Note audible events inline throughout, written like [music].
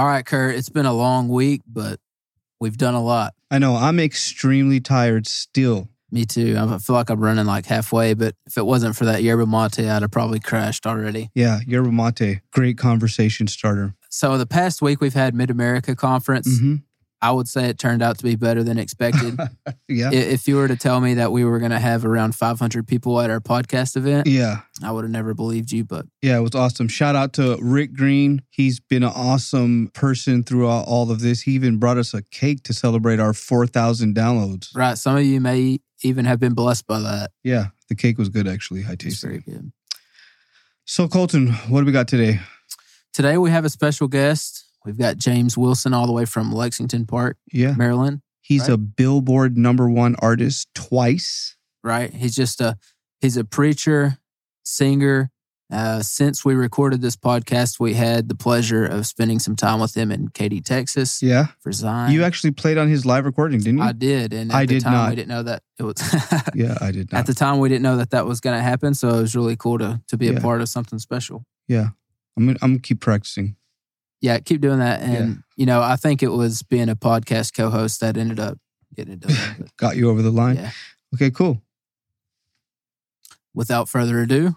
All right, Kurt, it's been a long week, but we've done a lot. I know. I'm extremely tired still. Me too. I feel like I'm running like halfway, but if it wasn't for that yerba mate, I'd have probably crashed already. Yeah, yerba mate, great conversation starter. So the past week we've had Mid America Conference. hmm I would say it turned out to be better than expected. [laughs] Yeah. If you were to tell me that we were going to have around 500 people at our podcast event, Yeah. I would have never believed you. But Yeah, it was awesome. Shout out to Rick Green. He's been an awesome person throughout all of this. He even brought us a cake to celebrate our 4,000 downloads. right, some of you may even have been blessed by that. Yeah, the cake was good actually. I tasted very good. So, Colton, what do we got today? Today we have a special guest. We've got James Wilson all the way from Lexington Park, Yeah. Maryland. He's Right. a Billboard number one artist twice. right? He's just a he's a preacher, singer. Uh, since we recorded this podcast, we had the pleasure of spending some time with him in Katy, Texas Yeah. for Zion. You actually played on his live recording, didn't you? I did, and at I the did time not. we didn't know that it was. [laughs] yeah, I did not. At the time, we didn't know that that was going to happen, so it was really cool to to be a part of something special. yeah. I'm gonna, I'm gonna keep practicing. Yeah, keep doing that, and you know, I think it was being a podcast co-host that ended up getting it done. [laughs] Got you over the line. Yeah. Okay, cool. without further ado,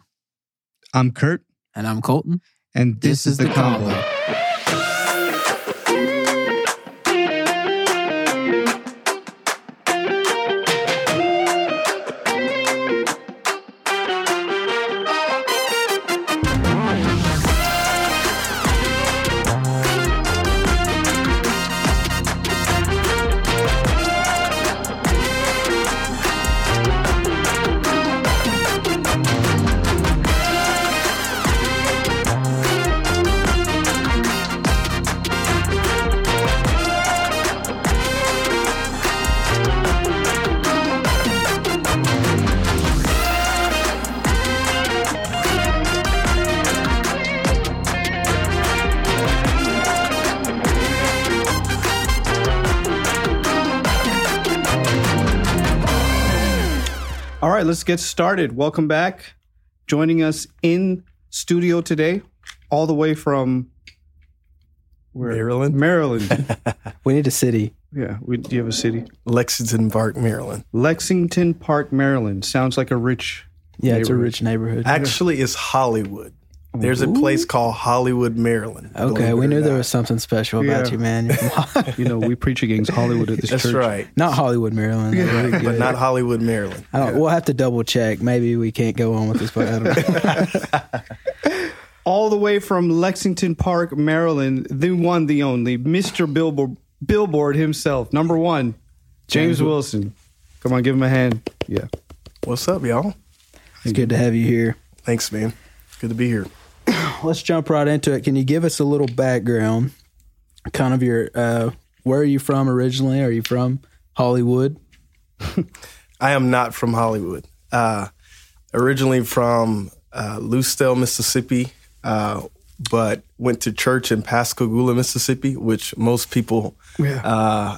I'm Kurt, and I'm Colton. and this, is, the, combo. All let's get started. Welcome back. Joining us in studio today, all the way from where? Maryland? Maryland. [laughs] We need a city. yeah, we, do you have a city? Lexington Park, Maryland. Lexington Park, Maryland. Sounds like a rich. Yeah, it's a rich neighborhood. Actually, it's Hollywood. There's a place called Hollywood, Maryland. Okay, we knew there was something special about Yeah. you, man. You're [laughs] from- [laughs] You know, we preach against Hollywood at this That's church. right. not Hollywood, Maryland. They're really But not Hollywood, Maryland. I don't, We'll have to double check. Maybe we can't go on with this, but I don't know. [laughs] All the way from Lexington Park, Maryland, the one, the only, Mr. Billboard, Billboard himself, number one, James Wilson. Come on, give him a hand. Yeah. What's up, y'all? it's good to have you here. Thanks, man. Good to be here. Let's jump right into it. Can you give us a little background? Kind of your, uh, where are you from originally? Are you from Hollywood? [laughs] I am not from Hollywood. Uh, originally from uh, Lucedale, Mississippi, uh, but went to church in Pascagoula, Mississippi, which most people uh,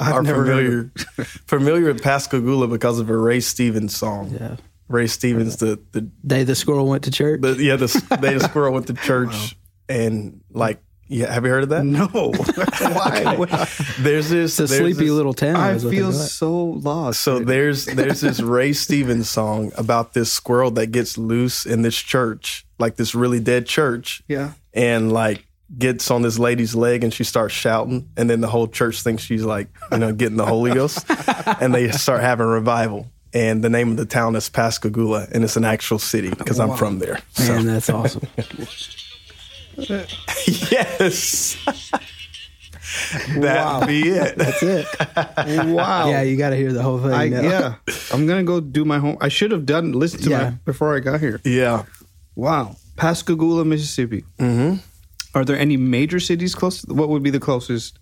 are familiar [laughs] familiar with Pascagoula because of a Ray Stevens song. Yeah. Ray Stevens, the the Day the squirrel went to church. The, yeah, the [laughs] they the squirrel went to church and like yeah. Have you heard of that? No. [laughs] Why? [laughs] There's this it's a there's sleepy this- little town. I is feel so lost. So there's there's this Ray Stevens song about this squirrel that gets loose in this church, like this really dead church, yeah. and like gets on this lady's leg and she starts shouting, and then the whole church thinks she's like you know getting the Holy Ghost, and they start having revival. And the name of the town is Pascagoula, and it's an actual city because I'm from there. So Man, that's awesome. [laughs] yes. [laughs] That be it. That's it. Wow. Yeah, you got to hear the whole thing. I, yeah. I'm going to go do my home. I should have done, listen to Yeah. my, before I got here. Yeah. Wow. Pascagoula, Mississippi. Mm-hmm. Are there any major cities close? What would be the closest?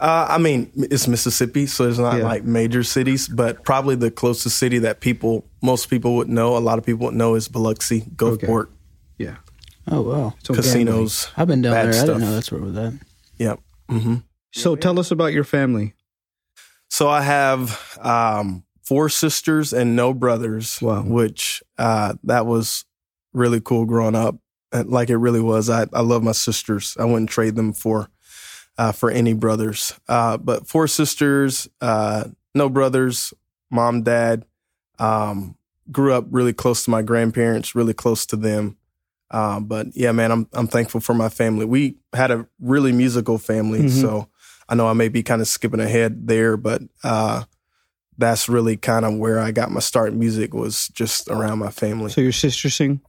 Uh, I mean, it's Mississippi, so it's not Yeah. like major cities, but probably the closest city that people, most people would know, a lot of people would know is Biloxi, Gulfport, Yeah. Oh wow. So casinos. I've been down bad there. I stuff. didn't know that's where it was at. Yep. hmm So tell us about your family. So I have um, four sisters and no brothers, Wow. which uh, that was really cool growing up. And Like it really was. I, I love my sisters. I wouldn't trade them for uh, for any brothers. Uh, but four sisters, uh, no brothers, mom, dad. Um, grew up really close to my grandparents, really close to them. Uh, but yeah, man, I'm I'm thankful for my family. We had a really musical family, Mhm. so I know I may be kind of skipping ahead there, but uh, that's really kind of where I got my start in music was just around my family. So your sister sing?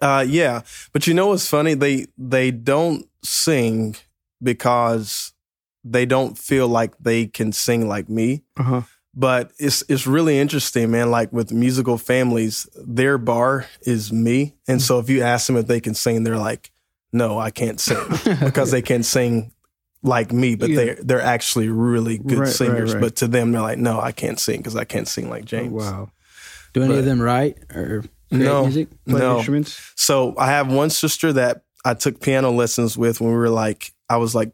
Uh, yeah, but you know what's funny? They they don't sing because they don't feel like they can sing like me. Uh huh. But it's it's really interesting, man. Like with musical families, their bar is me, and so if you ask them if they can sing, they're like, "No, I can't sing," [laughs] because they can sing like me, but Yeah. they're they're actually really good Right, right, singers. right. But to them, they're like, "No, I can't sing because I can't sing like James." wow. Do any But- of them write or create No. music? Play No. instruments? So I have one sister that I took piano lessons with when we were like, I was like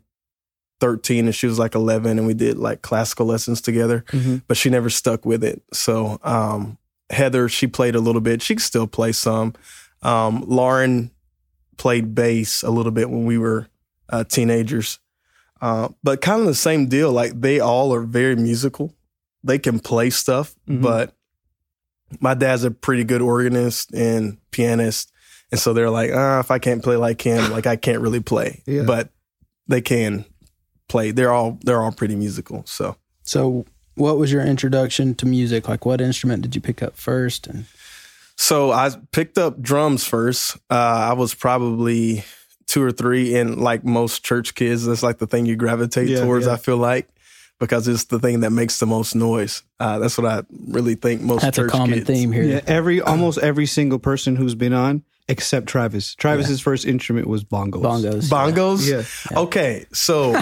13 and she was like 11 and we did like classical lessons together, Mhm. but she never stuck with it. So, um, Heather, she played a little bit. She can still play some. Um, Lauren played bass a little bit when we were uh, teenagers. Uh, but kind of the same deal. Like they all are very musical. They can play stuff, Mhm. but my dad's a pretty good organist and pianist. And so they're like, ah, if I can't play like him, like I can't really play. Yeah. But they can play. They're all they're all pretty musical. So So, what was your introduction to music? Like, what instrument did you pick up first? And so I picked up drums first. Uh, I was probably two or three, and like most church kids, that's like the thing you gravitate Yeah, towards. yeah. I feel like because it's the thing that makes the most noise. Uh, that's what I really think most. that's a common kids- theme here. Yeah, every almost every single person who's been on except Travis. Travis's first instrument was bongos. Bongos. Bongos. Yeah. Okay, so [laughs]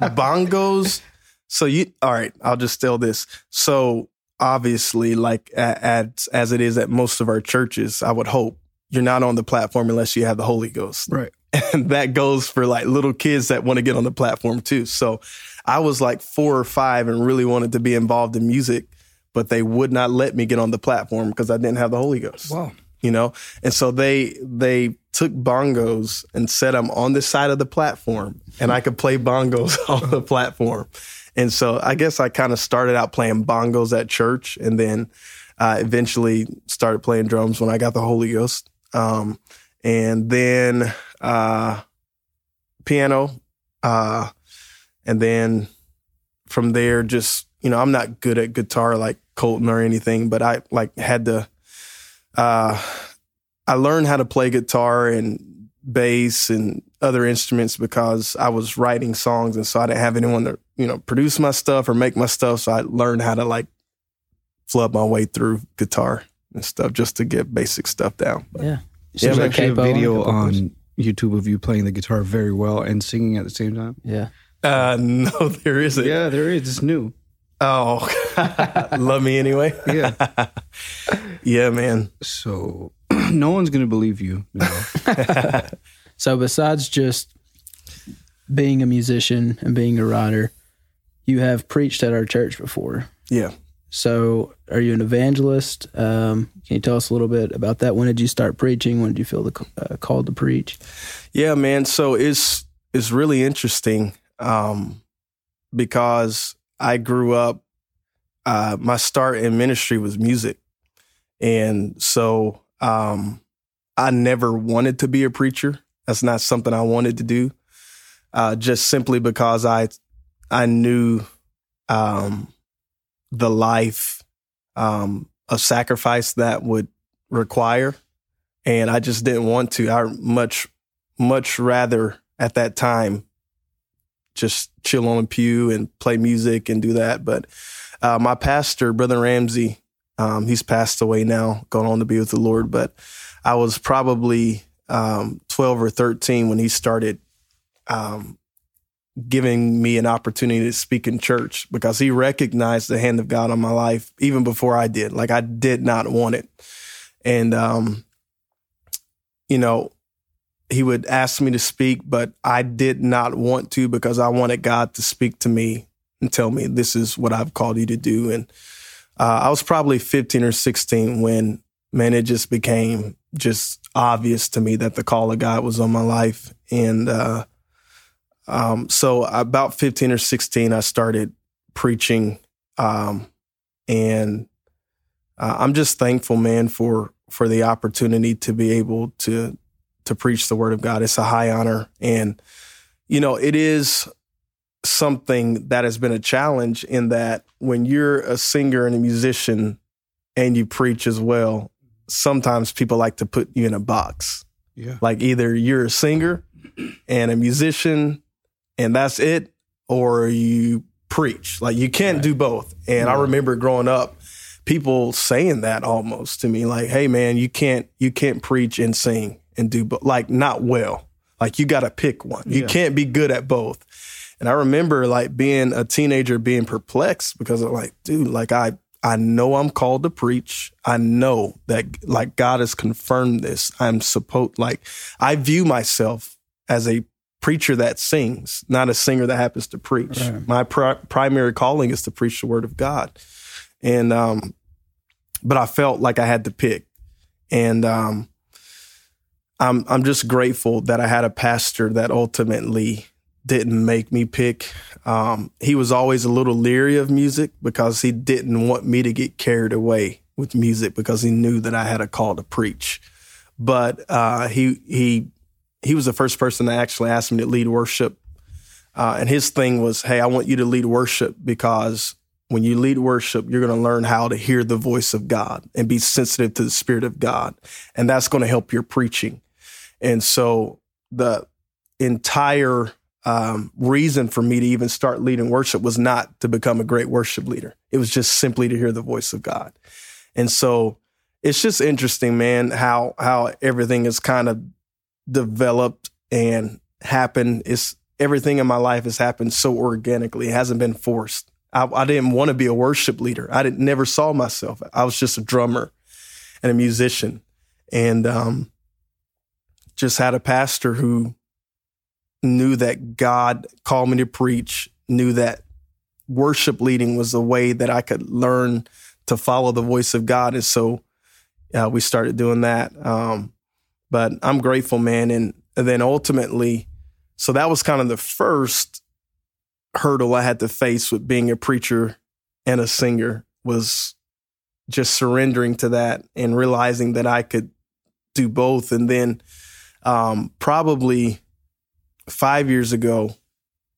bongos. So you all right? I'll just tell this. So obviously, like a- at, as it is at most of our churches, I would hope you're not on the platform unless you have the Holy Ghost, Right. [laughs] and that goes for like little kids that want to get on the platform too. So I was like four or five and really wanted to be involved in music, but they would not let me get on the platform because I didn't have the Holy Ghost Wow. You know? And so they they took bongos and set them on the side of the platform and i could play bongos [laughs] on the platform. And so i guess i kind of started out playing bongos at church and then uh, eventually started playing drums when i got the holy ghost. Um, and then uh, piano uh, and then from there just you know i'm not good at guitar like colton or anything but i like had to uh, I learned how to play guitar and bass and other instruments because I was writing songs, and so I didn't have anyone to you know produce my stuff or make my stuff. So I learned how to like flub my way through guitar and stuff just to get basic stuff down. But, Yeah. Yeah, There's man. actually a video on. YouTube of you playing the guitar very well and singing at the same time. Yeah. uh, [laughs] no, there isn't. Yeah, there is. It's new. Oh, [laughs] love me anyway. Yeah. [laughs] yeah, man. So [clears throat] no one's gonna believe you. No. [laughs] So, besides just being a musician and being a writer, you have preached at our church before. Yeah. So, are you an evangelist? Um, can you tell us a little bit about that? When did you start preaching? When did you feel the uh, call to preach? Yeah, man. So it's it's really interesting um, because I grew up. Uh, my start in ministry was music, and so um, I never wanted to be a preacher. That's not something I wanted to do. Uh, just simply because I I knew um, the life um, of sacrifice that would require, and I just didn't want to. I much much rather at that time just chill on a pew and play music and do that. But uh, my pastor, Brother Ramsey, um, he's passed away now, gone on to be with the Lord. But I was probably um, 12 or 13 when he started um, giving me an opportunity to speak in church because he recognized the hand of God on my life even before I did. Like I did not want it. And, um, you know, he would ask me to speak, but I did not want to because I wanted God to speak to me and tell me this is what I've called you to do. And uh, I was probably 15 or 16 when, man, it just became just obvious to me that the call of God was on my life. And uh, Um, so about 15 or 16, I started preaching. Um, and uh, I'm just thankful, man, for for the opportunity to be able to to preach the word of God. It's a high honor, and you know, it is something that has been a challenge in that when you're a singer and a musician and you preach as well, sometimes people like to put you in a box. Yeah. Like either you're a singer and a musician and that's it, or you preach. Like you can't right. do both. And I remember growing up, people saying that almost to me, like, hey man, you can't you can't preach and sing and do but like not well. Like you gotta pick one. You yeah. can't be good at both. And I remember like being a teenager being perplexed because I'm like, dude, like I I know I'm called to preach. I know that like God has confirmed this. I'm supposed like I view myself as a preacher that sings, not a singer that happens to preach. Right. My pr- primary calling is to preach the word of God. And um but I felt like I had to pick. And um I'm I'm just grateful that I had a pastor that ultimately didn't make me pick. Um, he was always a little leery of music because he didn't want me to get carried away with music because he knew that I had a call to preach. But uh, he he he was the first person that actually asked me to lead worship, uh, and his thing was, "Hey, I want you to lead worship because." When you lead worship, you're going to learn how to hear the voice of God and be sensitive to the Spirit of God. And that's going to help your preaching. And so the entire um, reason for me to even start leading worship was not to become a great worship leader. It was just simply to hear the voice of God. And so it's just interesting, man, how how everything is kind of developed and happened. It's everything in my life has happened so organically. It hasn't been forced. I, I didn't want to be a worship leader. I didn't never saw myself. I was just a drummer and a musician, and um, just had a pastor who knew that God called me to preach, knew that worship leading was the way that I could learn to follow the voice of God. And so uh, we started doing that. Um, but I'm grateful, man. And, and then ultimately, so that was kind of the first hurdle I had to face with being a preacher and a singer was just surrendering to that and realizing that I could do both. And then um, probably five years ago,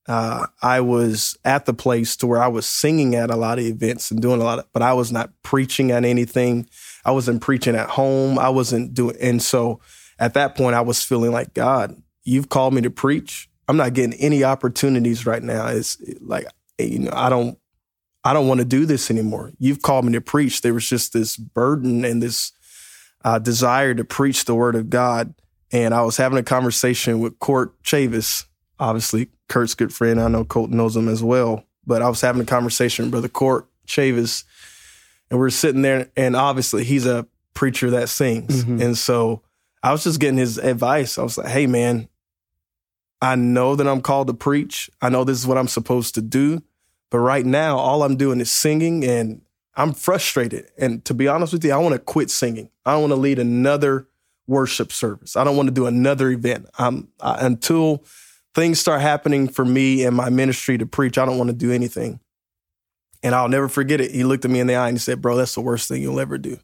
uh, I was at the place to where I was singing at a lot of events and doing a lot of, but I was not preaching at anything. I wasn't preaching at home. I wasn't doing, and so at that point, I was feeling like God, you've called me to preach. I'm not getting any opportunities right now. It's like you know, I don't, I don't want to do this anymore. You've called me to preach. There was just this burden and this uh, desire to preach the word of God and I was having a conversation with Court Chavis. Obviously, Kurt's good friend. I know Colt knows him as well. But I was having a conversation with Brother Court Chavis, and we are sitting there, and obviously he's a preacher that sings. Mm-hmm. And so I was just getting his advice. I was like, hey, man, I know that I'm called to preach. I know this is what I'm supposed to do. But right now, all I'm doing is singing, and I'm frustrated. And to be honest with you, I want to quit singing. I don't want to lead another worship service. I don't want to do another event. Um, I, until things start happening for me and my ministry to preach, I don't want to do anything. And I'll never forget it. He looked at me in the eye and he said, Bro, that's the worst thing you'll ever do.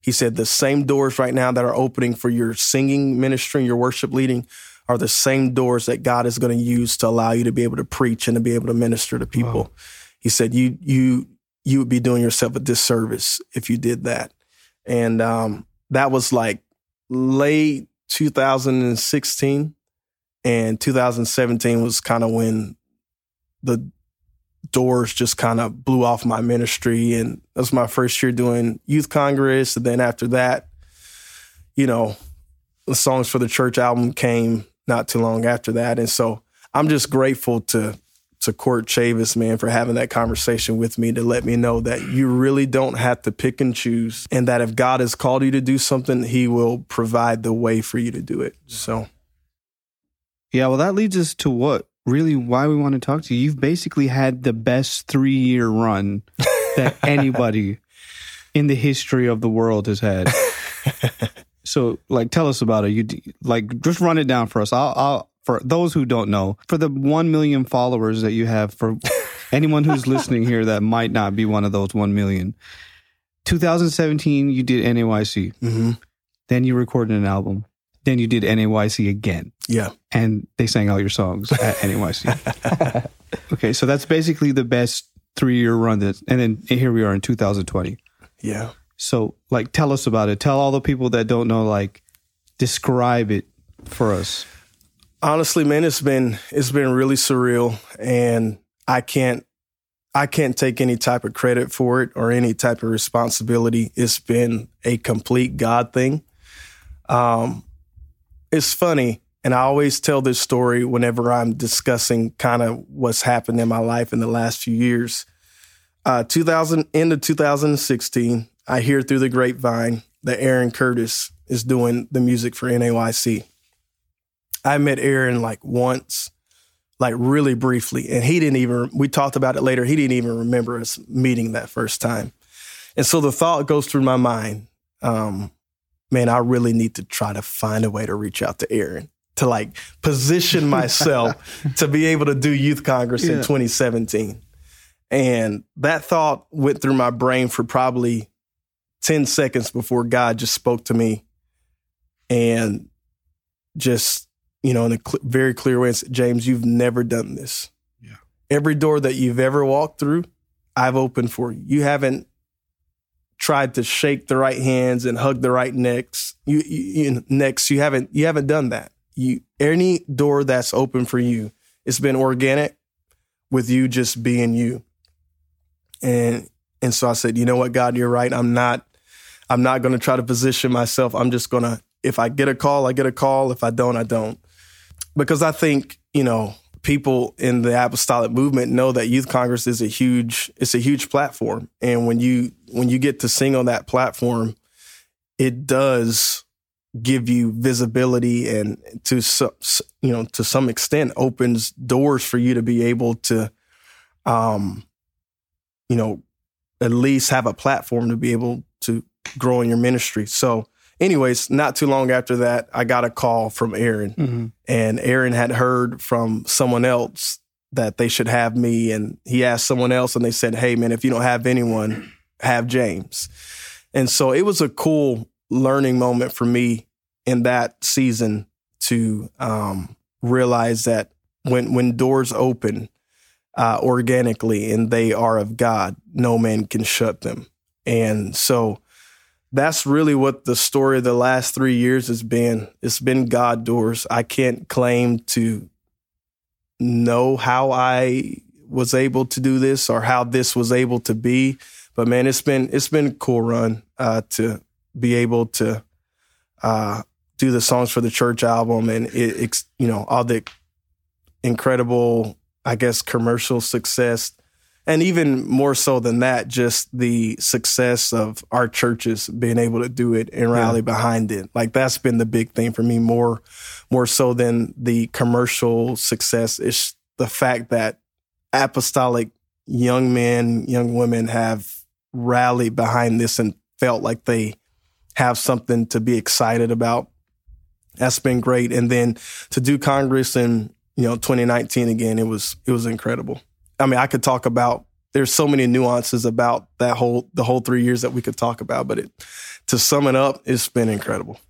He said, The same doors right now that are opening for your singing ministry and your worship leading are the same doors that God is going to use to allow you to be able to preach and to be able to minister to people. Wow. He said, You, you, you would be doing yourself a disservice if you did that. And um, that was like late 2016 and 2017 was kind of when the doors just kind of blew off my ministry. And that was my first year doing youth congress. And then after that you know the songs for the church album came not too long after that. And so i'm just grateful to to Court Chavis, man, for having that conversation with me to let me know that you really don't have to pick and choose, and that if God has called you to do something, He will provide the way for you to do it. So, yeah, well, that leads us to what really why we want to talk to you. You've basically had the best three year run that [laughs] anybody in the history of the world has had. [laughs] so, like, tell us about it. You like just run it down for us. I'll, I'll for those who don't know, for the 1 million followers that you have, for [laughs] anyone who's listening here that might not be one of those 1 million, 2017, you did NAYC. hmm Then you recorded an album. Then you did NAYC again. Yeah. And they sang all your songs at NAYC. [laughs] okay, so that's basically the best three year run. That, and then here we are in 2020. Yeah. So, like, tell us about it. Tell all the people that don't know, like, describe it for us. Honestly man it's been it's been really surreal and i can't i can't take any type of credit for it or any type of responsibility. It's been a complete god thing. Um it's funny and i always tell this story whenever i'm discussing kind of what's happened in my life in the last few years. Uh 2000 into 2016 i hear through the grapevine that aaron curtis is doing the music for nayc I met Aaron like once, like really briefly, and he didn't even. We talked about it later. He didn't even remember us meeting that first time, and so the thought goes through my mind, um, man, I really need to try to find a way to reach out to Aaron to like position [laughs] myself to be able to do youth congress in 2017, and that thought went through my brain for probably 10 seconds before God just spoke to me and just, you know, in a cl- very clear way, and said, James, you've never done this. Yeah. Every door that you've ever walked through, I've opened for you. You haven't tried to shake the right hands and hug the right necks. You, you, you necks. You haven't. You haven't done that. You any door that's open for you, it's been organic, with you just being you. And and so I said, you know what, God, you're right. I'm not. I'm not going to try to position myself. I'm just going to. If I get a call, I get a call. If I don't, I don't. Because I think you know people in the apostolic movement know that youth congress is a huge it's a huge platform. And when you when you get to sing on that platform it does give you visibility and to you know to some extent opens doors for you to be able to um you know at least have a platform to be able to grow in your ministry. So anyways not too long after that i got a call from aaron Mm-hmm. and Aaron had heard from someone else that they should have me and he asked someone else and they said, "Hey man, if you don't have anyone, have James." And so it was a cool learning moment for me in that season to um, realize that when when doors open uh, organically and they are of God, no man can shut them. And so that's really what the story of the last three years has been. It's been God doors. I can't claim to know how I was able to do this or how this was able to be, but man, it's been it's been a cool run uh, to be able to uh, do the songs for the church album and it, it's you know all the incredible, I guess, commercial success and even more so than that, just the success of our churches being able to do it and rally behind it. Like that's been the big thing for me more, more so than the commercial success. is the fact that apostolic young men, young women have rallied behind this and felt like they have something to be excited about. That's been great. And then to do Congress in, you know, 2019 again, it was, it was incredible. I mean, I could talk about. There's so many nuances about that whole the whole three years that we could talk about, but it to sum it up, it's been incredible.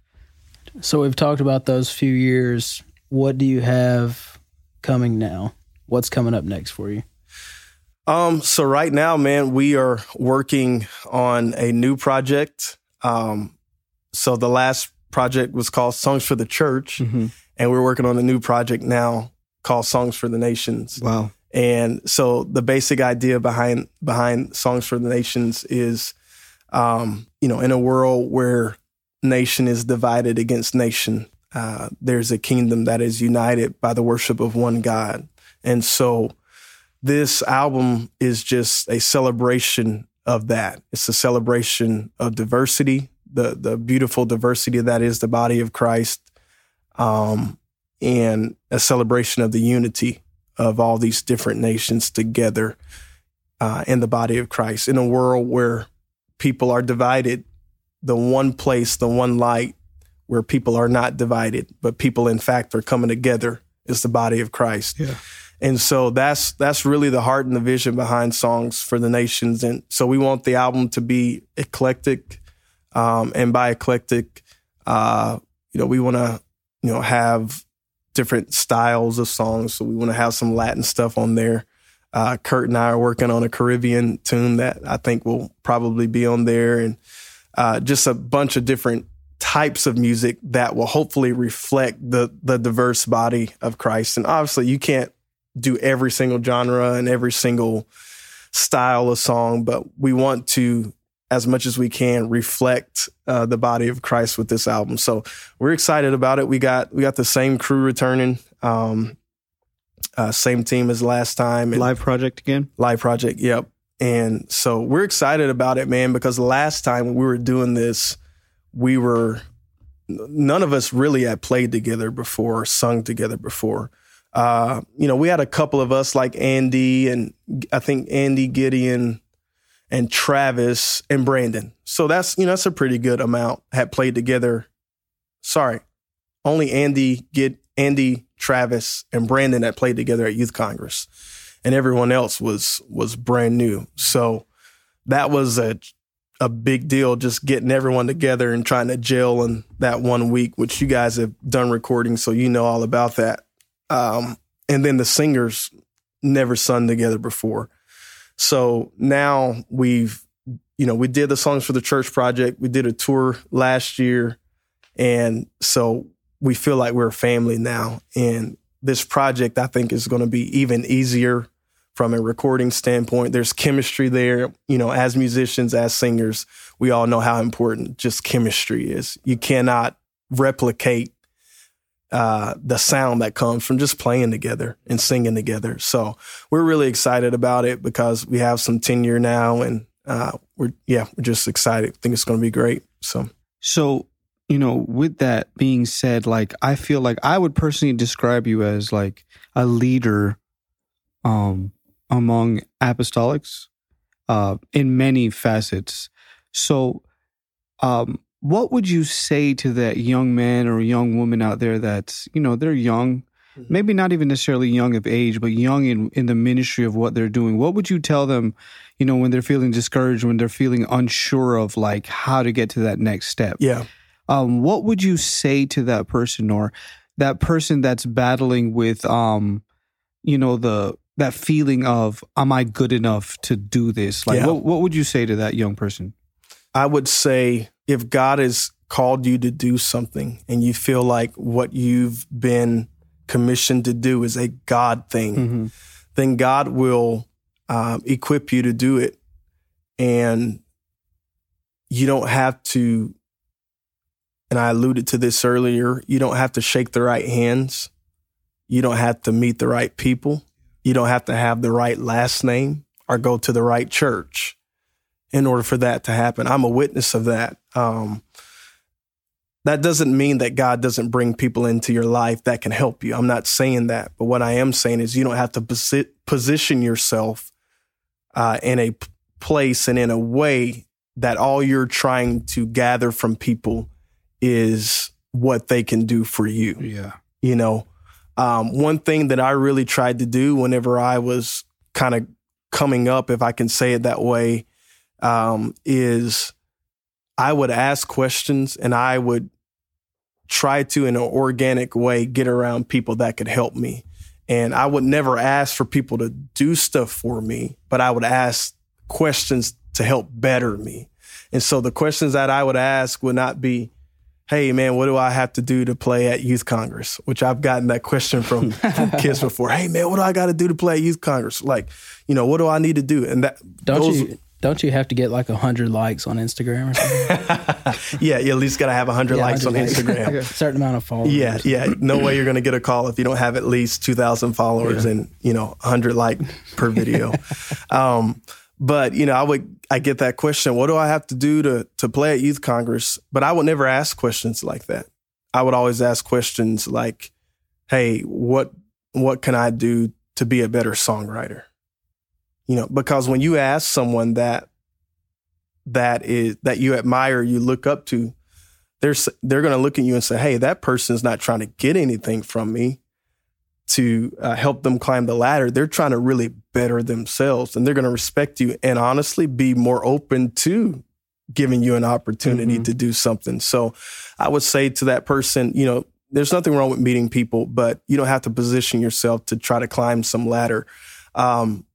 So we've talked about those few years. What do you have coming now? What's coming up next for you? Um, so right now, man, we are working on a new project. Um, so the last project was called Songs for the Church, Mm-hmm. and we're working on a new project now called Songs for the Nations. Wow. And so the basic idea behind behind Songs for the Nations is, um, you know, in a world where nation is divided against nation, uh, there's a kingdom that is united by the worship of one God. And so this album is just a celebration of that. It's a celebration of diversity, the the beautiful diversity that is the body of Christ, um, and a celebration of the unity of all these different nations together uh, in the body of Christ. In a world where people are divided, the one place, the one light where people are not divided, but people in fact are coming together is the body of Christ. Yeah. And so that's that's really the heart and the vision behind songs for the nations. And so we want the album to be eclectic, um, and by eclectic, uh, you know, we want to you know have different styles of songs. So we want to have some Latin stuff on there. Uh, Kurt and I are working on a Caribbean tune that I think will probably be on there, and uh, just a bunch of different types of music that will hopefully reflect the the diverse body of Christ. And obviously, you can't do every single genre and every single style of song, but we want to, as much as we can, reflect uh, the body of Christ with this album. So we're excited about it. We got we got the same crew returning. Um, uh, same team as last time. And Live project again. live project. Yep. And so we're excited about it, man, because last time when we were doing this, we were none of us really had played together before, sung together before. Uh, you know, we had a couple of us like Andy and I think Andy Gideon and Travis and Brandon. So that's you know that's a pretty good amount had played together. Sorry, only Andy get Andy Travis and Brandon that played together at Youth Congress, and everyone else was was brand new. So that was a a big deal just getting everyone together and trying to gel in that one week, which you guys have done recording, so you know all about that. Um, and then the singers never sung together before. So now we've, you know, we did the songs for the church project. We did a tour last year. And so we feel like we're a family now. And this project, I think, is going to be even easier from a recording standpoint. There's chemistry there. You know, as musicians, as singers, we all know how important just chemistry is. You cannot replicate uh, the sound that comes from just playing together and singing together. So we're really excited about it because we have some tenure now, and uh, we're yeah, we're just excited. think it's going to be great. So So, you know, with that being said, like I feel like I would personally describe you as like a leader um among apostolics uh in many facets. So um what would you say to that young man or young woman out there that's, you know, they're young, Mhm. maybe not even necessarily young of age, but young in, in the ministry of what they're doing? What would you tell them, you know, when they're feeling discouraged, when they're feeling unsure of like how to get to that next step? yeah, um, what would you say to that person or that person that's battling with um, you know, the that feeling of am I good enough to do this? Like Yeah. what what would you say to that young person? I would say if God has called you to do something and you feel like what you've been commissioned to do is a God thing, Mm-hmm. then God will um, equip you to do it. And you don't have to, and I alluded to this earlier, you don't have to shake the right hands. You don't have to meet the right people. You don't have to have the right last name or go to the right church in order for that to happen. I'm a witness of that. Um, that doesn't mean that God doesn't bring people into your life that can help you. I'm not saying that. But what I am saying is you don't have to posi- position yourself uh, in a p- place and in a way that all you're trying to gather from people is what they can do for you Yeah. you know um, one thing that i really tried to do whenever i was kind of coming up if i can say it that way um, is i would ask questions and i would try to in an organic way get around people that could help me and i would never ask for people to do stuff for me but i would ask questions to help better me and so the questions that i would ask would not be hey man, what do I have to do to play at Youth Congress? Which I've gotten that question from, from [laughs] kids before. Hey man, what do I got to do to play at Youth Congress? Like, you know, what do I need to do? And that Don't those- you don't you have to get like hundred likes on Instagram or something? [laughs] yeah, you at least got to have 100 Yeah, likes on 100 likes. Instagram. [laughs] Certain amount of followers. Yeah, yeah. No way you're going to get a call if you don't have at least 2,000 followers and, you know, 100 like per video. [laughs] um, but, you know, I would, I get that question, what do I have to do to, to play at Youth Congress? But I would never ask questions like that. I would always ask questions like, hey, what, what can I do to be a better songwriter? You know, because when you ask someone that, that is, that you admire, you look up to, they're they're going to look at you and say, "Hey, that person's not trying to get anything from me. to uh, help them climb the ladder. They're trying to really better themselves and they're going to respect you and honestly be more open to giving you an opportunity Mhm. to do something. So I would say to that person, you know, there's nothing wrong with meeting people, but you don't have to position yourself to try to climb some ladder. Um,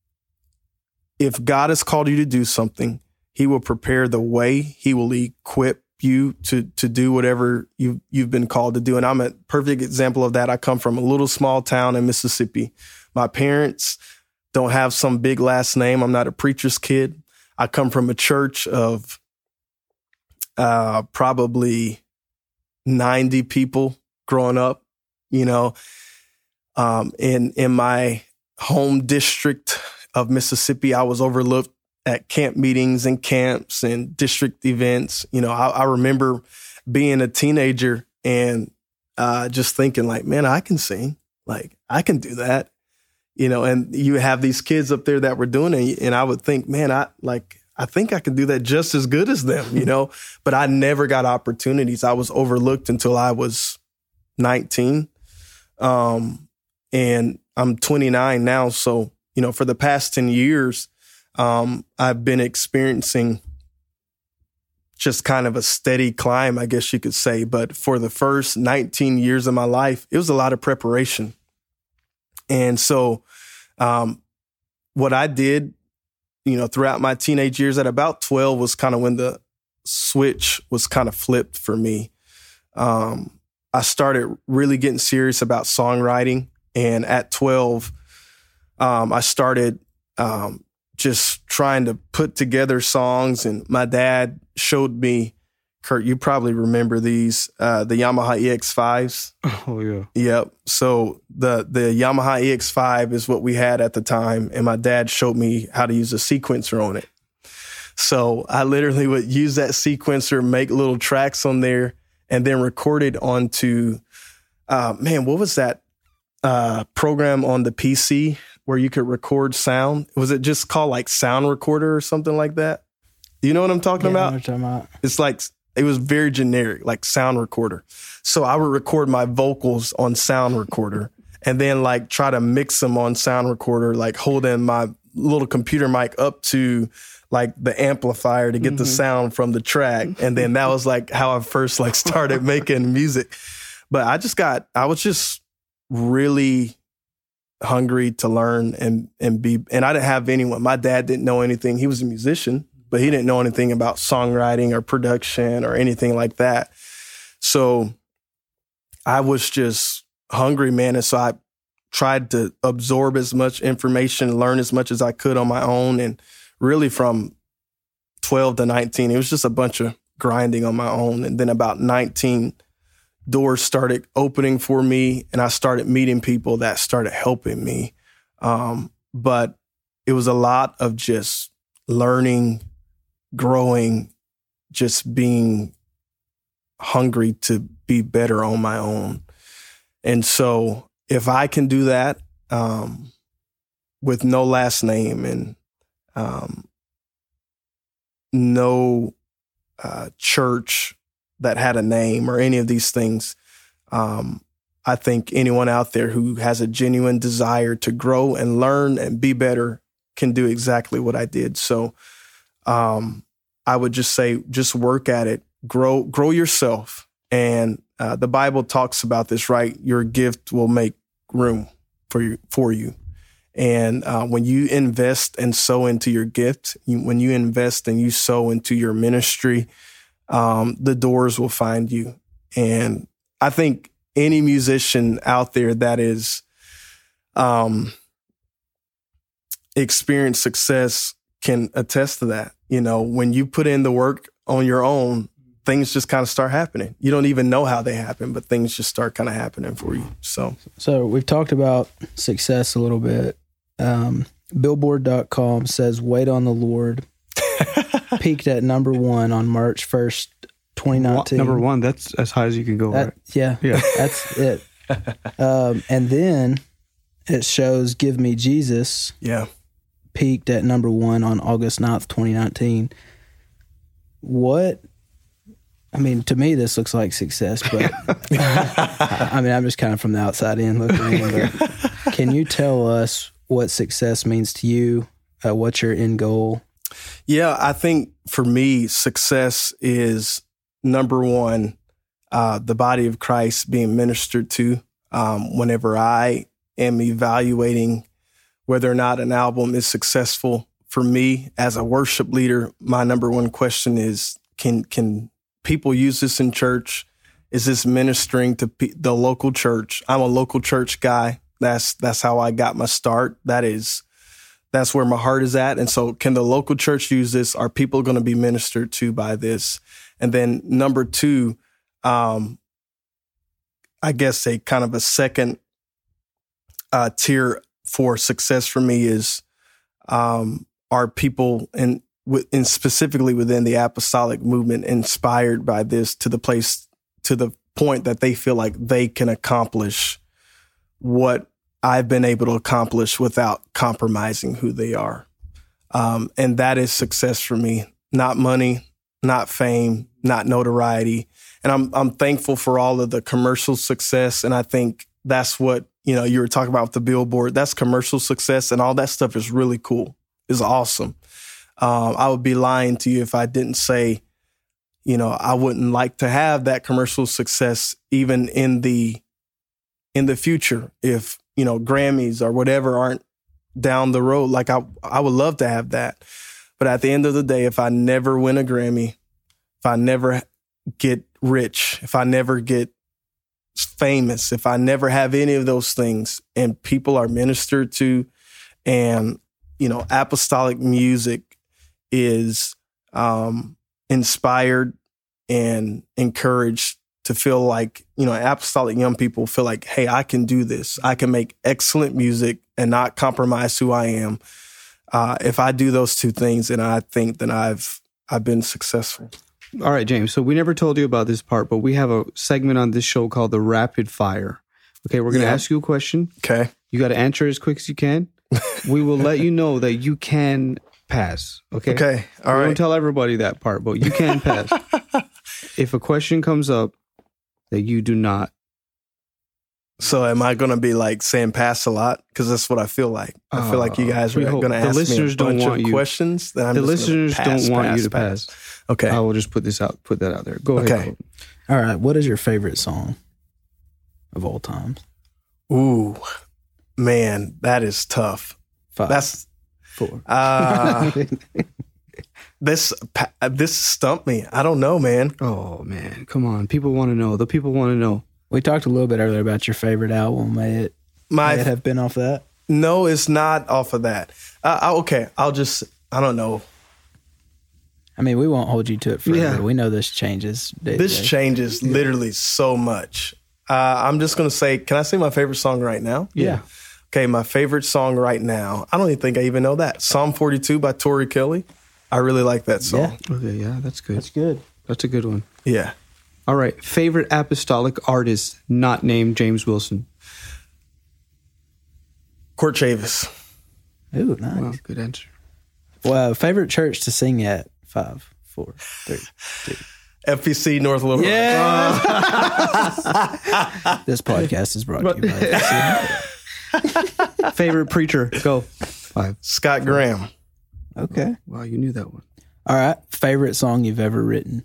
if God has called you to do something, He will prepare the way. He will equip you to to do whatever you you've been called to do. And I'm a perfect example of that. I come from a little small town in Mississippi. My parents don't have some big last name. I'm not a preacher's kid. I come from a church of uh, probably 90 people growing up, you know, um, in, in my home district of Mississippi, I was overlooked at camp meetings and camps and district events. You know, I, I remember being a teenager and uh, just thinking like, man, I can sing. Like I can do that. You know, and you have these kids up there that were doing it, and I would think, man, I like I think I can do that just as good as them, you know. [laughs] but I never got opportunities. I was overlooked until I was 19. Um, and I'm 29 now. So, you know, for the past 10 years, um, I've been experiencing just kind of a steady climb, I guess you could say. But for the first 19 years of my life, it was a lot of preparation. And so, um, what I did you know, throughout my teenage years at about 12 was kind of when the switch was kind of flipped for me. Um, I started really getting serious about songwriting. And at 12, um, I started um, just trying to put together songs. And my dad showed me, Kurt, you probably remember these, uh, the Yamaha EX5s. [laughs] Oh yeah. Yep. So the the Yamaha EX5 is what we had at the time, and my dad showed me how to use a sequencer on it. So I literally would use that sequencer, make little tracks on there, and then record it onto. Uh, man, what was that uh, program on the PC where you could record sound? Was it just called like Sound Recorder or something like that? You know what I'm talking Yeah, about? you're talking about. It's like it was very generic, like sound recorder. So I would record my vocals on sound recorder and then like try to mix them on sound recorder, like holding my little computer mic up to like the amplifier to get the mm-hmm. sound from the track. And then that was like how I first like started [laughs] making music. But I just got I was just really hungry to learn and and be and I didn't have anyone. My dad didn't know anything. He was a musician, but he didn't know anything about songwriting or production or anything like that. So I was just hungry, man. And so I tried to absorb as much information, learn as much as I could on my own. And really from 12 to 19, it was just a bunch of grinding on my own. And then about 19, doors started opening for me and I started meeting people that started helping me. Um, but it was a lot of just learning, growing, just being hungry to be better on my own. And so if I can do that um, with no last name and um, no uh, church that had a name or any of these things, um, I think anyone out there who has a genuine desire to grow and learn and be better can do exactly what I did. So um, I would just say, just work at it, grow, grow yourself. And uh, the Bible talks about this, right? Your gift will make room for you. For you. And uh, when you invest and sow into your gift, you, when you invest and you sow into your ministry, um, the doors will find you. And I think any musician out there that is um, experienced success can attest to that. You know, when you put in the work on your own, things just kind of start happening. You don't even know how they happen, but things just start kind of happening for you. So, So we've talked about success a little bit. Um, Billboard.com says "Wait on the Lord" peaked at number one on March first, twenty nineteen. Number one, that's as high as you can go, That, right? yeah, Yeah. that's it. Um, and then it shows "Give Me Jesus" yeah. peaked at number one on August 9th, 2019. What I mean, to me, this looks like success, but [laughs] I mean, I'm just kind of from the outside in looking in. But [laughs] can you tell us what success means to you? Uh, what's your end goal? Yeah, I think for me, success is number one, uh, the body of Christ being ministered to. Um, whenever I am evaluating whether or not an album is successful for me as a worship leader, my number one question is: Can can people use this in church? Is this ministering to pe- the local church? I'm a local church guy. That's that's how I got my start. That is that's where my heart is at. And so, can the local church use this? Are people going to be ministered to by this? And then number two, um, I guess a kind of a second uh, tier for success for me is um, are people and and specifically within the apostolic movement inspired by this to the place to the point that they feel like they can accomplish what I've been able to accomplish without compromising who they are. Um, and that is success for me. Not money, not fame, not notoriety. And I'm I'm thankful for all of the commercial success. And I think that's what, you know, you were talking about with the billboard. That's commercial success and all that stuff is really cool. Is awesome. Um, I would be lying to you if I didn't say, you know, I wouldn't like to have that commercial success even in the in the future if you know, Grammys or whatever aren't down the road. Like I, I would love to have that. But at the end of the day, if I never win a Grammy, if I never get rich, if I never get famous, if I never have any of those things and people are ministered to and, you know, apostolic music is um, inspired and encouraged to feel like, you know, apostolic young people feel like, hey, I can do this. I can make excellent music and not compromise who I am. Uh, if I do those two things, then I think that I've I've been successful. All right, James. So we never told you about this part, but we have a segment on this show called the Rapid Fire. Okay, we're going to yeah. ask you a question. Okay. You got to answer as quick as you can. [laughs] we will let you know that you can pass. Okay. Okay. All we right. Don't tell everybody that part, but you can pass. [laughs] if a question comes up that you do not. So am I going to be like saying pass a lot? Because that's what I feel like. I feel like you uh, guys are going to ask me a bunch of you, questions. That I'm the listeners pass, don't want pass, you to pass. pass. Okay, I will just put this out. Put that out there. Go okay. ahead. All right. What is your favorite song of all time? Ooh, man, that is tough. Five. That's four. Uh, [laughs] this this stumped me. I don't know, man. Oh man, come on. People want to know. The people want to know. We talked a little bit earlier about your favorite album. May it, My, may it have been off that? No, it's not off of that. Uh, I, okay, I'll just. I don't know. I mean, we won't hold you to it forever. Yeah. We know this changes. this changes yeah. literally so much. Uh, I'm just gonna say, can I say my favorite song right now? Yeah. Okay, my favorite song right now. I don't even think I even know that. Psalm 42 by Tori Kelly. I really like that song. Yeah. Okay, yeah, that's good. That's good. That's a good one. Yeah. All right. Favorite apostolic artist not named James Wilson? Court Chavis. Ooh, nice. Well, good answer. Well, favorite church to sing at? Five, four, three, two. FPC North Little yeah. [laughs] this podcast is brought to you by [laughs] Favorite preacher? Go. Five. Scott Graham. Okay. Wow, you knew that one. All right. Favorite song you've ever written?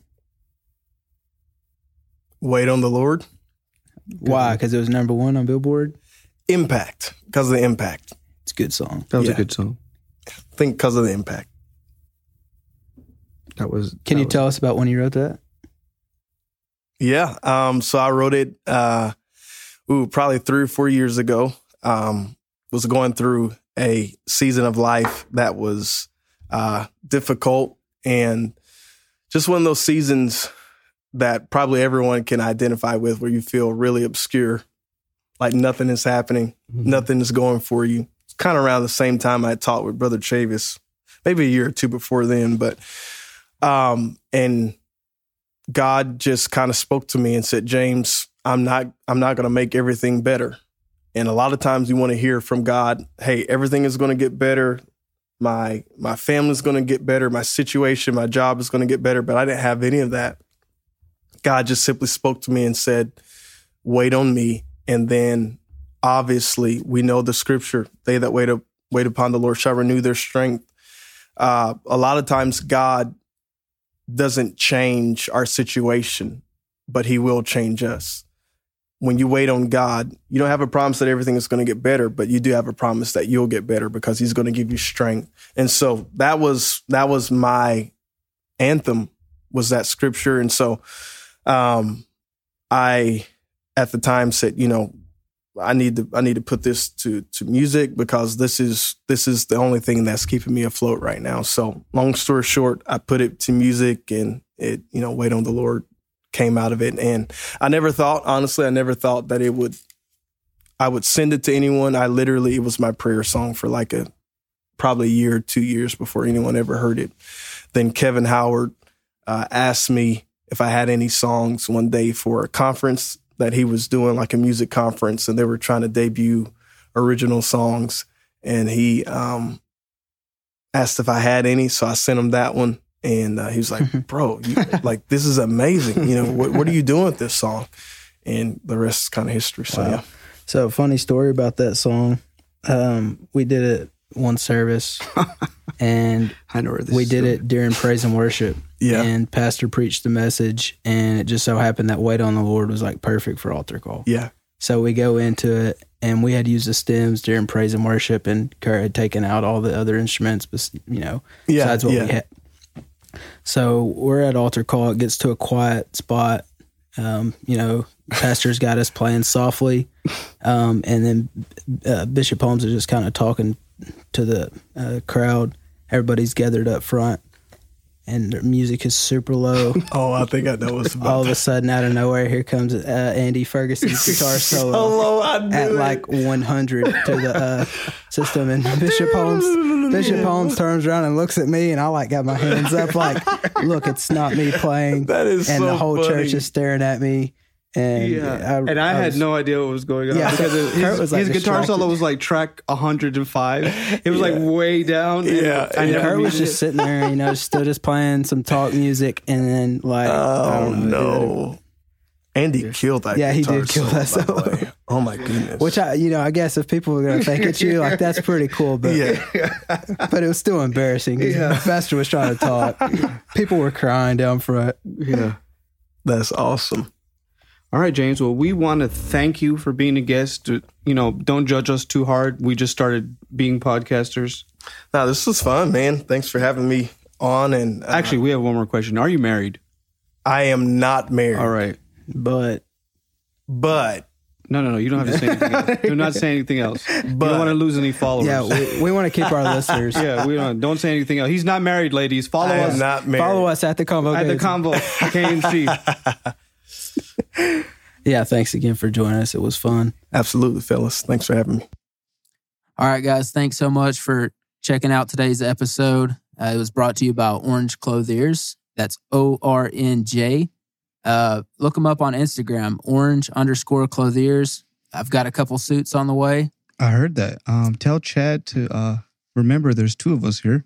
Wait on the Lord. Good Why? Because it was number one on Billboard? Impact. Because of the impact. It's a good song. That was yeah. a good song. I think because of the impact. That was. Can that you was, tell us about when you wrote that? Yeah. Um, so I wrote it, uh, ooh, probably three or four years ago. Um, was going through a season of life that was uh, difficult and just one of those seasons that probably everyone can identify with where you feel really obscure, like nothing is happening, mm-hmm. nothing is going for you. It's kind of around the same time I talked with Brother Chavis, maybe a year or two before then, but um, and God just kind of spoke to me and said, James, I'm not I'm not gonna make everything better. And a lot of times you want to hear from God, hey, everything is going to get better my my family's going to get better, my situation, my job is going to get better, but I didn't have any of that. God just simply spoke to me and said, "Wait on me." And then, obviously, we know the scripture: "They that wait up, wait upon the Lord shall renew their strength." Uh, a lot of times, God doesn't change our situation, but He will change us. When you wait on God, you don't have a promise that everything is going to get better, but you do have a promise that you'll get better because He's going to give you strength. And so that was that was my anthem was that scripture. And so um, I at the time said, you know, I need to I need to put this to to music because this is this is the only thing that's keeping me afloat right now. So long story short, I put it to music and it, you know, wait on the Lord came out of it. And I never thought, honestly, I never thought that it would I would send it to anyone. I literally it was my prayer song for like a probably a year or two years before anyone ever heard it. Then Kevin Howard uh, asked me if I had any songs one day for a conference that he was doing, like a music conference, and they were trying to debut original songs. And he um, asked if I had any, so I sent him that one. And uh, he was like, [laughs] "Bro, you, like this is amazing. You know, what, what are you doing with this song?" And the rest is kind of history. So Wow. yeah, So, funny story about that song. Um, we did it one service, [laughs] and I know where this we did it during praise and worship. Yeah. And pastor preached the message, and it just so happened that wait on the Lord was like perfect for altar call. yeah, So we go into it, and we had used the stems during praise and worship, and Kurt had taken out all the other instruments, but you know, Yeah, besides what yeah. we had. So we're at altar call. It gets to a quiet spot. Um, you know, pastor's got us playing softly, um, and then uh, Bishop Holmes is just kind of talking to the uh, crowd. Everybody's gathered up front, and the music is super low. [laughs] Oh, I think I know what's about. All of a sudden, out of nowhere, here comes uh, Andy Ferguson's [laughs] guitar solo Solo, at like 100 to the uh, system, and [laughs] Bishop Holmes Bishop Holmes turns around and looks at me, and I like got my hands up, like, "Look, it's not me playing." That is and so the whole funny. church is staring at me, and Yeah, and I, had was- no idea what was going on Yeah. because [laughs] of his, was, like, his guitar solo was like track 105. It was like way down. Yeah, I yeah. never Kurt was needed just sitting there, you know, still just playing some talk music, and then like, Oh know, no. Andy killed that. Yeah, he guitar did kill solo, that solo. Oh my goodness. Which I, you know, I guess if people were gonna think it's you, like [laughs] that's pretty cool. But yeah, [laughs] but it was still embarrassing because Yeah. Pastor was trying to talk. People were crying down front. Yeah. that's awesome. All right, James. Well, we want to thank you for being a guest. You know, don't judge us too hard. We just started being podcasters. Now this was fun, man. Thanks for having me on. And uh, Actually, we have one more question. Are you married? I am not married. All right. But but No, no, no. You don't have to say anything else. Do not say anything else. you But- don't want to lose any followers. yeah, we, we want to keep our [laughs] listeners. yeah, we don't. Don't say anything else. He's not married, ladies. Follow I us am not married. Follow us at the combo. at the Games. combo KMC. [laughs] Yeah, thanks again for joining us. It was fun. Absolutely, fellas. Thanks for having me. All right, guys. Thanks so much for checking out today's episode. Uh, it was brought to you by Orange Clothiers. That's O R N J. Uh, look them up on Instagram, orange underscore clothiers. I've got a couple suits on the way. I heard that. Um, tell Chad to uh, remember there's two of us here.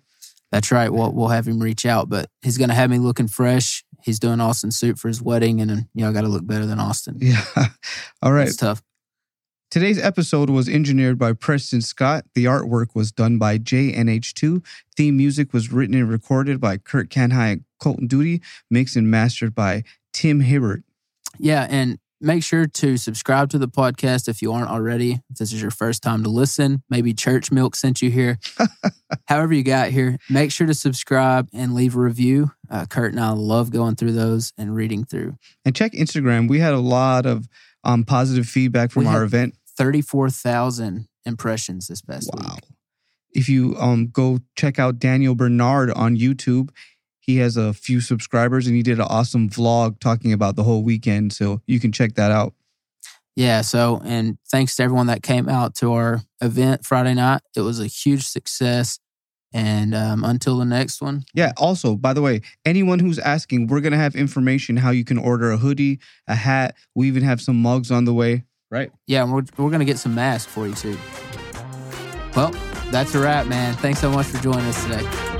That's right. We'll, we'll have him reach out, but he's going to have me looking fresh. He's doing Austin's suit for his wedding, and then, you know, I got to look better than Austin. Yeah. [laughs] All right. It's tough. Today's episode was engineered by Preston Scott. The artwork was done by JNH2. Theme music was written and recorded by Kurt Canhai and Colton Duty, mixed and mastered by Tim Hibbert. Yeah, and make sure to subscribe to the podcast if you aren't already. If this is your first time to listen, maybe Church Milk sent you here. [laughs] However, you got here, make sure to subscribe and leave a review. Uh, Kurt and I love going through those and reading through. And check Instagram. We had a lot of um, positive feedback from We our event. 34,000 impressions this past Wow. week. If you um, go check out Daniel Bernard on YouTube, he has a few subscribers and he did an awesome vlog talking about the whole weekend. So you can check that out. Yeah, so, and thanks to everyone that came out to our event Friday night. It was a huge success. And um, until the next one, Yeah. Also, by the way, anyone who's asking, we're gonna have information how you can order a hoodie, a hat. We even have some mugs on the way. Right. yeah, we're, we're going to get some masks for you too. Well, that's a wrap, man. Thanks so much for joining us today.